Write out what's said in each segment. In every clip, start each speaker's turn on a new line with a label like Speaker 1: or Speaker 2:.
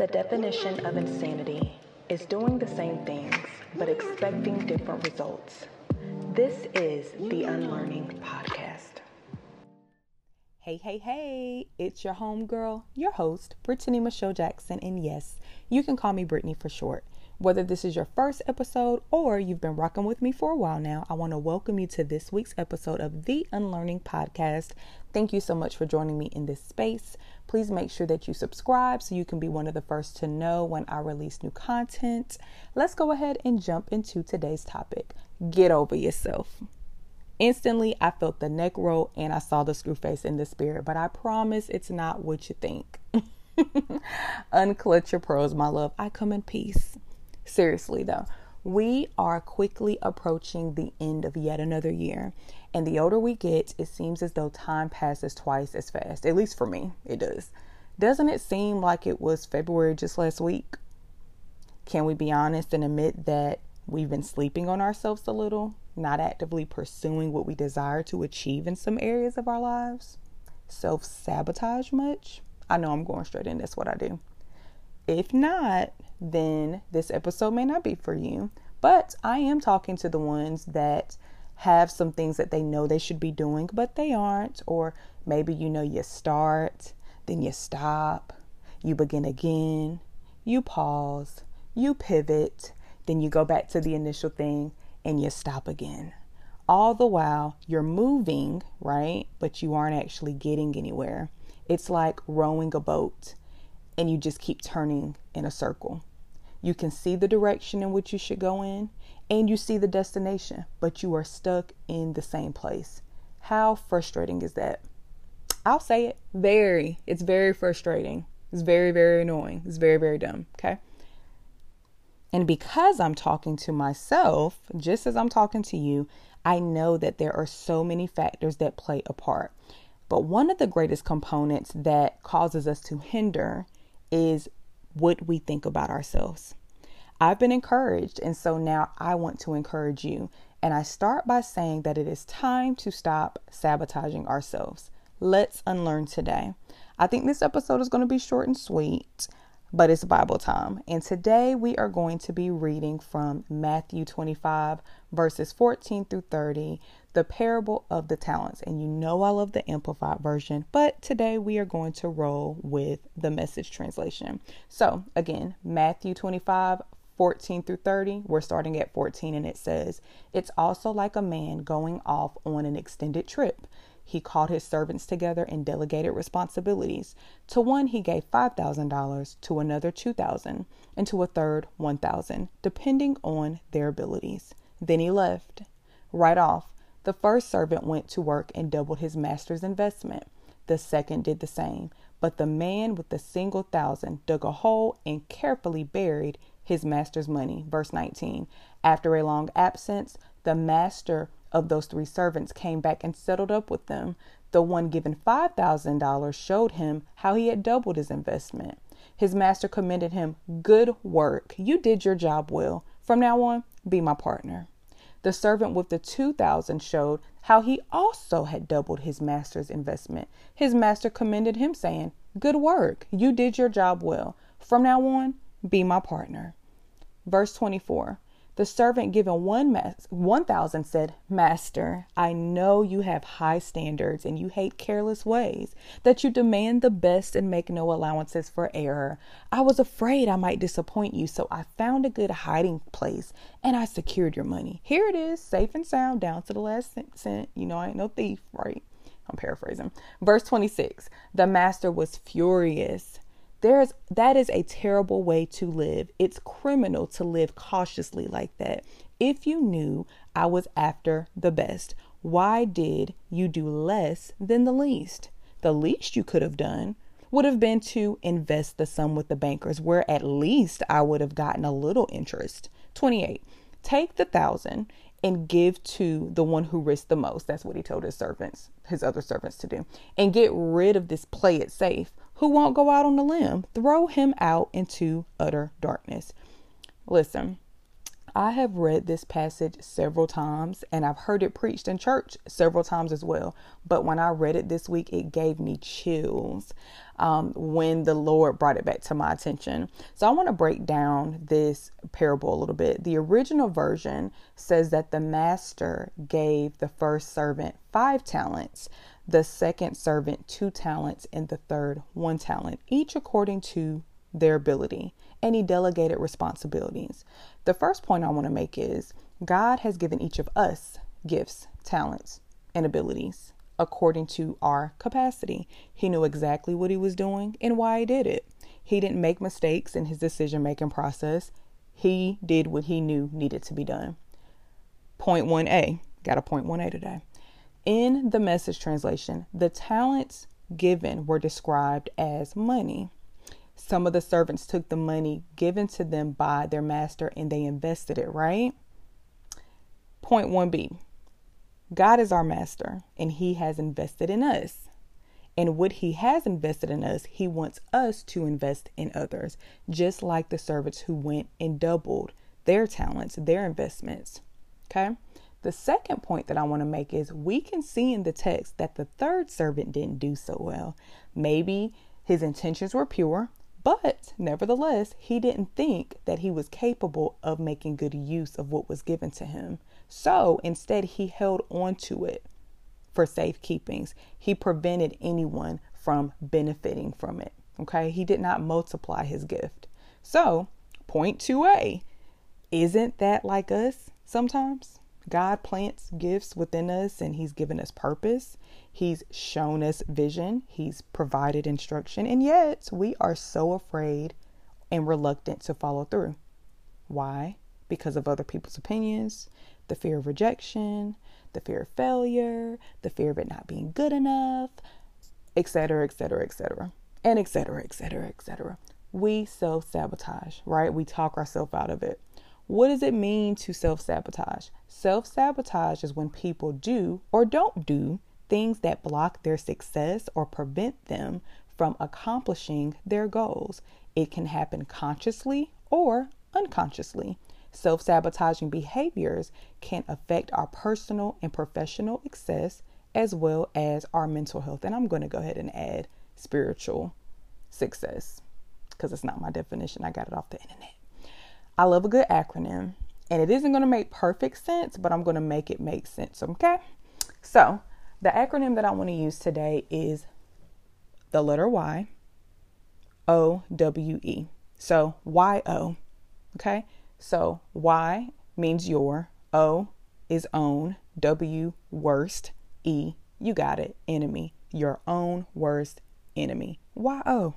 Speaker 1: The definition of insanity is doing the same things but expecting different results. This is the Unlearning Podcast.
Speaker 2: Hey, hey, hey, it's your homegirl, your host, Brittany Michelle Jackson, and yes, you can call me Brittany for short. Whether this is your first episode or you've been rocking with me for a while now, I want to welcome you to this week's episode of the Unlearning Podcast. Thank you so much for joining me in this space. Please make sure that you subscribe so you can be one of the first to know when I release new content. Let's go ahead and jump into today's topic get over yourself. Instantly, I felt the neck roll and I saw the screw face in the spirit, but I promise it's not what you think. Unclutch your pearls, my love. I come in peace. Seriously, though, we are quickly approaching the end of yet another year. And the older we get, it seems as though time passes twice as fast. At least for me, it does. Doesn't it seem like it was February just last week? Can we be honest and admit that we've been sleeping on ourselves a little, not actively pursuing what we desire to achieve in some areas of our lives? Self sabotage much? I know I'm going straight in, that's what I do. If not, then this episode may not be for you. But I am talking to the ones that have some things that they know they should be doing, but they aren't. Or maybe you know you start, then you stop, you begin again, you pause, you pivot, then you go back to the initial thing and you stop again. All the while you're moving, right? But you aren't actually getting anywhere. It's like rowing a boat and you just keep turning in a circle. You can see the direction in which you should go in, and you see the destination, but you are stuck in the same place. How frustrating is that? I'll say it. Very. It's very frustrating. It's very, very annoying. It's very, very dumb. Okay. And because I'm talking to myself, just as I'm talking to you, I know that there are so many factors that play a part. But one of the greatest components that causes us to hinder is what we think about ourselves. I've been encouraged, and so now I want to encourage you. And I start by saying that it is time to stop sabotaging ourselves. Let's unlearn today. I think this episode is going to be short and sweet, but it's Bible time. And today we are going to be reading from Matthew 25, verses 14 through 30, the parable of the talents. And you know I love the amplified version, but today we are going to roll with the message translation. So, again, Matthew 25, 14 through 30. We're starting at 14, and it says, It's also like a man going off on an extended trip. He called his servants together and delegated responsibilities. To one he gave $5,000, to another 2,000, and to a third 1,000, depending on their abilities. Then he left. Right off, the first servant went to work and doubled his master's investment. The second did the same. But the man with the single thousand dug a hole and carefully buried his master's money. Verse 19. After a long absence, the master of those three servants came back and settled up with them. The one given $5,000 showed him how he had doubled his investment. His master commended him, Good work. You did your job well. From now on, be my partner. The servant with the 2000 showed how he also had doubled his master's investment. His master commended him, saying, Good work. You did your job well. From now on, be my partner. Verse 24 The servant given one mas- 1000 said, Master, I know you have high standards and you hate careless ways, that you demand the best and make no allowances for error. I was afraid I might disappoint you, so I found a good hiding place and I secured your money. Here it is, safe and sound, down to the last cent. You know, I ain't no thief, right? I'm paraphrasing. Verse 26 The master was furious there's that is a terrible way to live. It's criminal to live cautiously like that. If you knew I was after the best, why did you do less than the least? The least you could have done would have been to invest the sum with the bankers, where at least I would have gotten a little interest. 28. Take the thousand and give to the one who risked the most. That's what he told his servants, his other servants to do. And get rid of this play it safe who won't go out on the limb. Throw him out into utter darkness. Listen, I have read this passage several times and I've heard it preached in church several times as well. But when I read it this week, it gave me chills um, when the Lord brought it back to my attention. So I want to break down this parable a little bit. The original version says that the master gave the first servant five talents, the second servant two talents, and the third one talent, each according to their ability and he delegated responsibilities. The first point I want to make is God has given each of us gifts, talents, and abilities according to our capacity. He knew exactly what he was doing and why he did it. He didn't make mistakes in his decision making process. He did what he knew needed to be done. Point 1a, got a point 1a today. In the message translation, the talents given were described as money. Some of the servants took the money given to them by their master and they invested it, right? Point 1b God is our master and he has invested in us. And what he has invested in us, he wants us to invest in others, just like the servants who went and doubled their talents, their investments. Okay. The second point that I want to make is we can see in the text that the third servant didn't do so well. Maybe his intentions were pure, but nevertheless, he didn't think that he was capable of making good use of what was given to him. So instead, he held on to it for safekeepings. He prevented anyone from benefiting from it. Okay. He did not multiply his gift. So, point 2a isn't that like us sometimes? God plants gifts within us and He's given us purpose. He's shown us vision. He's provided instruction. And yet we are so afraid and reluctant to follow through. Why? Because of other people's opinions, the fear of rejection, the fear of failure, the fear of it not being good enough, etc., etc., etc., and etc., etc., etc. We self sabotage, right? We talk ourselves out of it. What does it mean to self sabotage? Self sabotage is when people do or don't do things that block their success or prevent them from accomplishing their goals. It can happen consciously or unconsciously. Self sabotaging behaviors can affect our personal and professional success as well as our mental health. And I'm going to go ahead and add spiritual success because it's not my definition. I got it off the internet. I love a good acronym, and it isn't going to make perfect sense, but I'm going to make it make sense, okay? So, the acronym that I want to use today is the letter Y, O W E. So, Y O, okay? So, Y means your, O is own, W worst, E, you got it, enemy, your own worst enemy. Y O.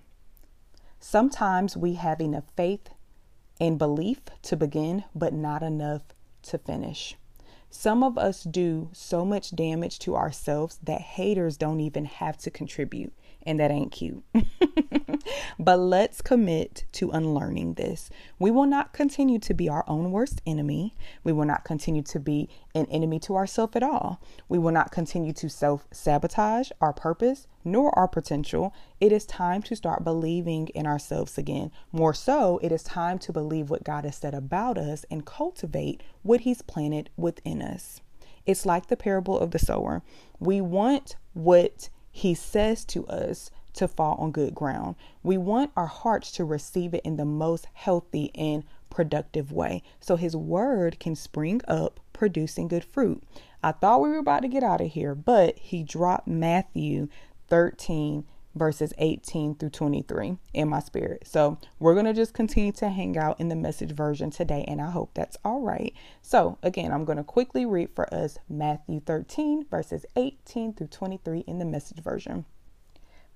Speaker 2: Sometimes we have enough faith and belief to begin, but not enough to finish. Some of us do so much damage to ourselves that haters don't even have to contribute and that ain't cute. but let's commit to unlearning this. We will not continue to be our own worst enemy. We will not continue to be an enemy to ourselves at all. We will not continue to self sabotage our purpose nor our potential. It is time to start believing in ourselves again. More so, it is time to believe what God has said about us and cultivate what He's planted within us. It's like the parable of the sower. We want what he says to us to fall on good ground. We want our hearts to receive it in the most healthy and productive way so his word can spring up producing good fruit. I thought we were about to get out of here, but he dropped Matthew 13 verses 18 through 23 in my spirit. So we're going to just continue to hang out in the message version today, and I hope that's all right. So, again, I'm going to quickly read for us Matthew 13 verses 18 through 23 in the message version.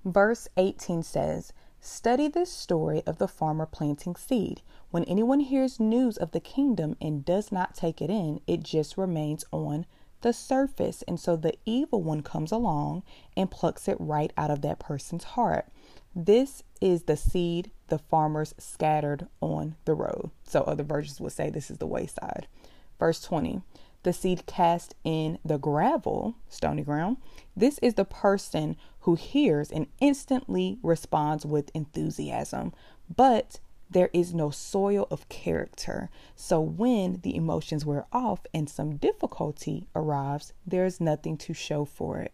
Speaker 2: Verse 18 says, Study this story of the farmer planting seed. When anyone hears news of the kingdom and does not take it in, it just remains on the surface. And so the evil one comes along and plucks it right out of that person's heart. This is the seed the farmers scattered on the road. So other versions would say this is the wayside. Verse 20 the seed cast in the gravel, stony ground. This is the person who hears and instantly responds with enthusiasm, but there is no soil of character. So when the emotions wear off and some difficulty arrives, there's nothing to show for it.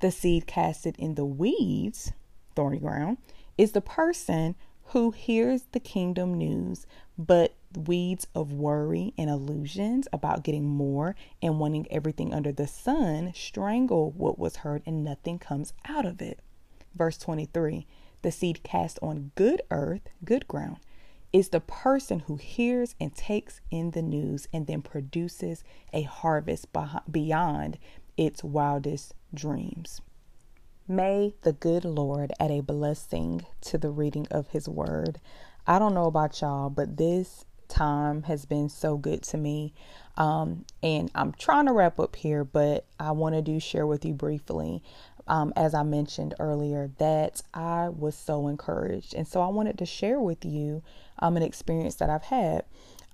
Speaker 2: The seed casted in the weeds, thorny ground, is the person who hears the kingdom news, but weeds of worry and illusions about getting more and wanting everything under the sun strangle what was heard and nothing comes out of it. Verse 23 The seed cast on good earth, good ground, is the person who hears and takes in the news and then produces a harvest beyond its wildest dreams. May the good Lord add a blessing to the reading of his word. I don't know about y'all, but this time has been so good to me. Um, and I'm trying to wrap up here, but I want to do share with you briefly, um, as I mentioned earlier, that I was so encouraged. And so I wanted to share with you um, an experience that I've had.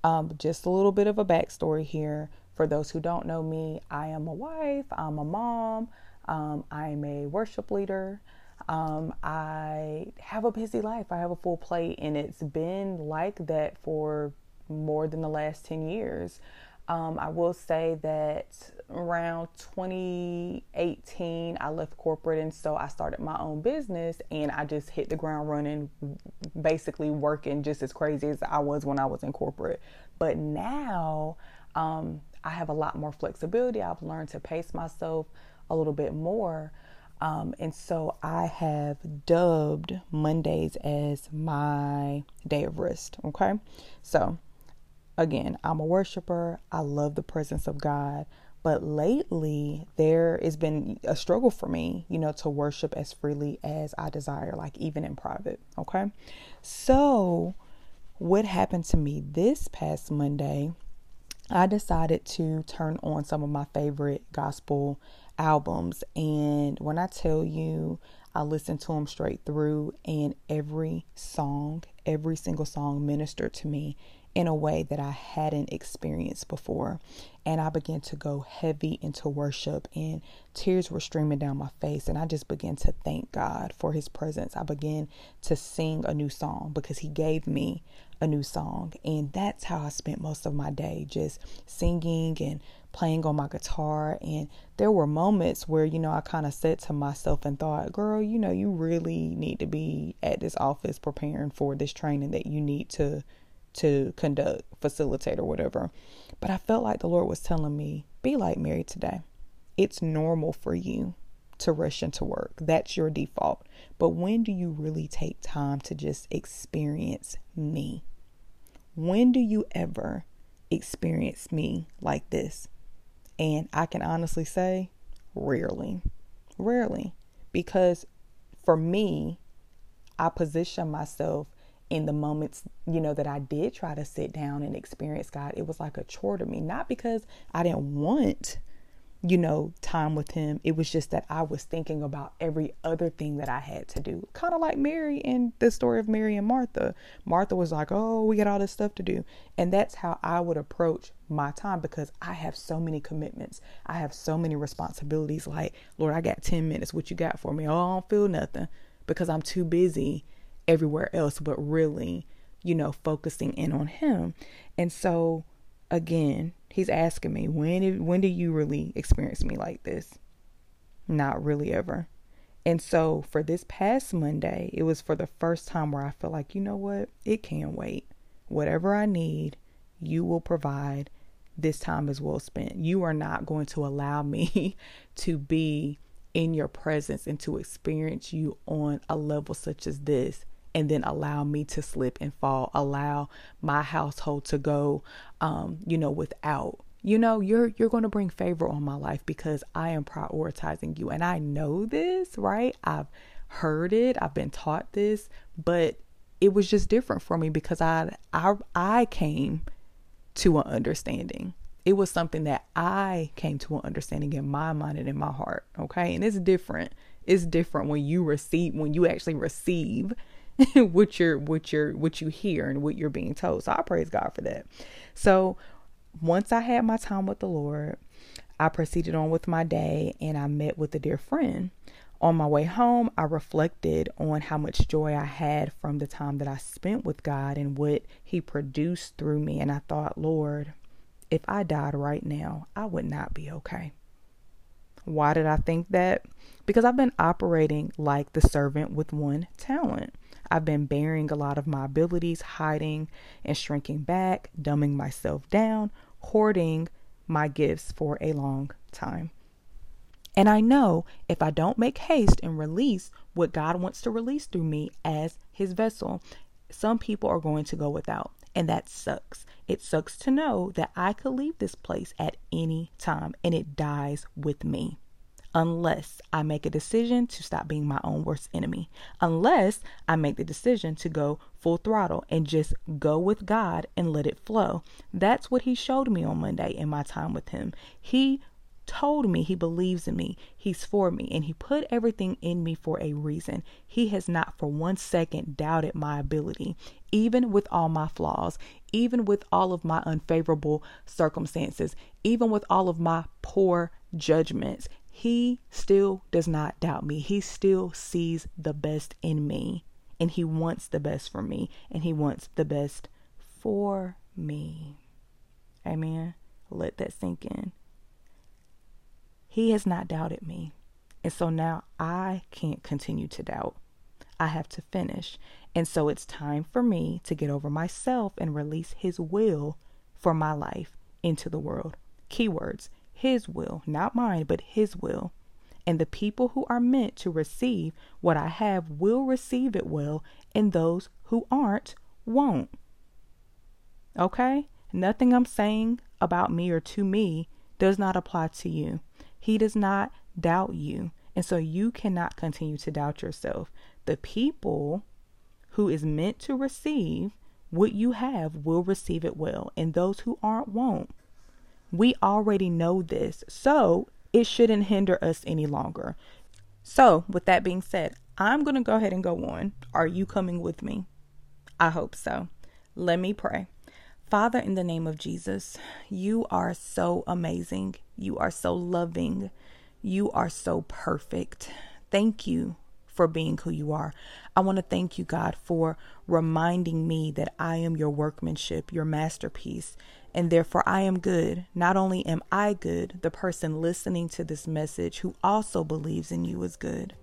Speaker 2: Um, just a little bit of a backstory here. For those who don't know me, I am a wife, I'm a mom, um, I'm a worship leader. Um, I have a busy life. I have a full plate, and it's been like that for more than the last 10 years. Um, I will say that around 2018, I left corporate, and so I started my own business, and I just hit the ground running, basically working just as crazy as I was when I was in corporate. But now, um, I have a lot more flexibility. I've learned to pace myself a little bit more. Um, and so I have dubbed Mondays as my day of rest. Okay. So again, I'm a worshiper. I love the presence of God. But lately, there has been a struggle for me, you know, to worship as freely as I desire, like even in private. Okay. So, what happened to me this past Monday? I decided to turn on some of my favorite gospel albums. And when I tell you, I listened to them straight through, and every song, every single song ministered to me in a way that I hadn't experienced before. And I began to go heavy into worship, and tears were streaming down my face. And I just began to thank God for His presence. I began to sing a new song because He gave me a new song. And that's how I spent most of my day just singing and playing on my guitar. And there were moments where, you know, I kind of said to myself and thought, girl, you know, you really need to be at this office preparing for this training that you need to to conduct, facilitate, or whatever. But I felt like the Lord was telling me, be like Mary today. It's normal for you to rush into work. That's your default. But when do you really take time to just experience me? When do you ever experience me like this? And I can honestly say, rarely. Rarely. Because for me, I position myself in the moments, you know, that I did try to sit down and experience God, it was like a chore to me. Not because I didn't want, you know, time with Him. It was just that I was thinking about every other thing that I had to do. Kind of like Mary in the story of Mary and Martha. Martha was like, oh, we got all this stuff to do. And that's how I would approach my time because I have so many commitments. I have so many responsibilities. Like, Lord, I got 10 minutes. What you got for me? Oh, I don't feel nothing because I'm too busy everywhere else, but really, you know, focusing in on him. And so again, he's asking me, when when do you really experience me like this? Not really ever. And so for this past Monday, it was for the first time where I feel like, you know what? It can wait. Whatever I need, you will provide. This time is well spent. You are not going to allow me to be in your presence and to experience you on a level such as this and then allow me to slip and fall, allow my household to go, um, you know, without. You know, you're you're going to bring favor on my life because I am prioritizing you, and I know this, right? I've heard it, I've been taught this, but it was just different for me because I I I came to an understanding. It was something that I came to an understanding in my mind and in my heart. Okay. And it's different. It's different when you receive, when you actually receive what you're what you're what you hear and what you're being told. So I praise God for that. So once I had my time with the Lord, I proceeded on with my day and I met with a dear friend On my way home, I reflected on how much joy I had from the time that I spent with God and what He produced through me. And I thought, Lord, if I died right now, I would not be okay. Why did I think that? Because I've been operating like the servant with one talent. I've been burying a lot of my abilities, hiding and shrinking back, dumbing myself down, hoarding my gifts for a long time. And I know if I don't make haste and release what God wants to release through me as his vessel, some people are going to go without. And that sucks. It sucks to know that I could leave this place at any time and it dies with me. Unless I make a decision to stop being my own worst enemy. Unless I make the decision to go full throttle and just go with God and let it flow. That's what He showed me on Monday in my time with Him. He told me he believes in me, he's for me, and he put everything in me for a reason. He has not for one second doubted my ability, even with all my flaws, even with all of my unfavorable circumstances, even with all of my poor judgments. He still does not doubt me. He still sees the best in me, and he wants the best for me, and he wants the best for me. Amen. Let that sink in. He has not doubted me. And so now I can't continue to doubt. I have to finish. And so it's time for me to get over myself and release His will for my life into the world. Keywords His will, not mine, but His will. And the people who are meant to receive what I have will receive it well, and those who aren't won't. Okay? Nothing I'm saying about me or to me does not apply to you. He does not doubt you. And so you cannot continue to doubt yourself. The people who is meant to receive what you have will receive it well, and those who aren't won't. We already know this, so it shouldn't hinder us any longer. So, with that being said, I'm going to go ahead and go on. Are you coming with me? I hope so. Let me pray. Father, in the name of Jesus, you are so amazing. You are so loving. You are so perfect. Thank you for being who you are. I want to thank you, God, for reminding me that I am your workmanship, your masterpiece, and therefore I am good. Not only am I good, the person listening to this message who also believes in you is good.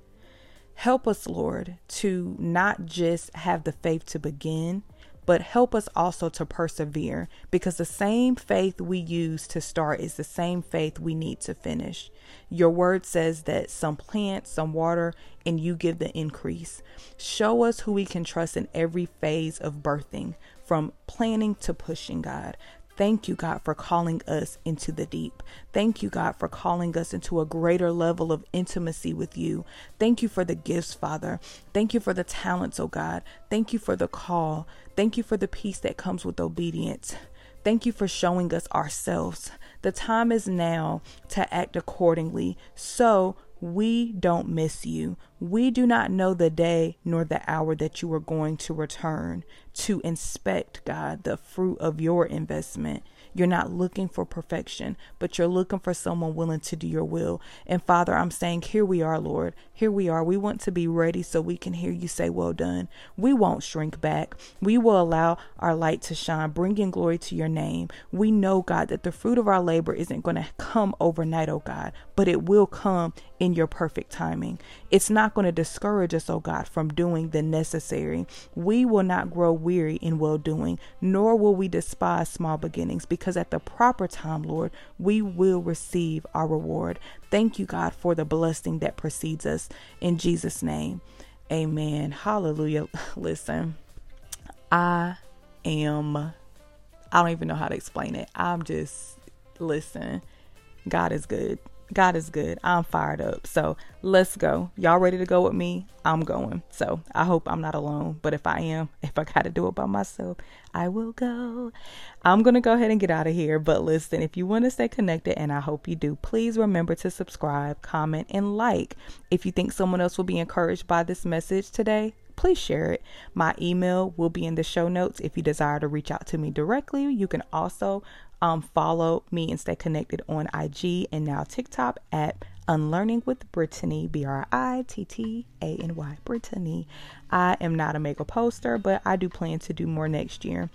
Speaker 2: Help us, Lord, to not just have the faith to begin but help us also to persevere because the same faith we use to start is the same faith we need to finish. Your word says that some plant, some water, and you give the increase. Show us who we can trust in every phase of birthing, from planning to pushing, God. Thank you, God, for calling us into the deep. Thank you, God, for calling us into a greater level of intimacy with you. Thank you for the gifts, Father. Thank you for the talents, oh God. Thank you for the call. Thank you for the peace that comes with obedience. Thank you for showing us ourselves. The time is now to act accordingly. So we don't miss you. We do not know the day nor the hour that you are going to return to inspect, God, the fruit of your investment. You're not looking for perfection, but you're looking for someone willing to do your will. And Father, I'm saying, here we are, Lord. Here we are. We want to be ready so we can hear you say, Well done. We won't shrink back. We will allow our light to shine, bringing glory to your name. We know, God, that the fruit of our labor isn't going to come overnight, oh God, but it will come in your perfect timing. It's not going to discourage us, oh God, from doing the necessary. We will not grow weary in well doing, nor will we despise small beginnings, because at the proper time, Lord, we will receive our reward. Thank you, God, for the blessing that precedes us. In Jesus' name, amen. Hallelujah. Listen, I am, I don't even know how to explain it. I'm just, listen, God is good. God is good. I'm fired up. So let's go. Y'all ready to go with me? I'm going. So I hope I'm not alone. But if I am, if I got to do it by myself, I will go. I'm going to go ahead and get out of here. But listen, if you want to stay connected, and I hope you do, please remember to subscribe, comment, and like. If you think someone else will be encouraged by this message today, please share it. My email will be in the show notes. If you desire to reach out to me directly, you can also um, follow me and stay connected on IG and now TikTok at Unlearning with Brittany, B R I T T A N Y, Brittany. I am not a mega poster, but I do plan to do more next year.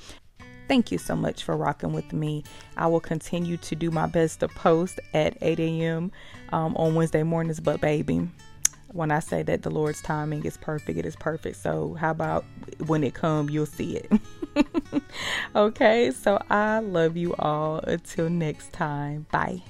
Speaker 2: Thank you so much for rocking with me. I will continue to do my best to post at 8 a.m. Um, on Wednesday mornings, but baby, when I say that the Lord's timing is perfect, it is perfect. So, how about when it comes, you'll see it. okay, so I love you all. Until next time, bye.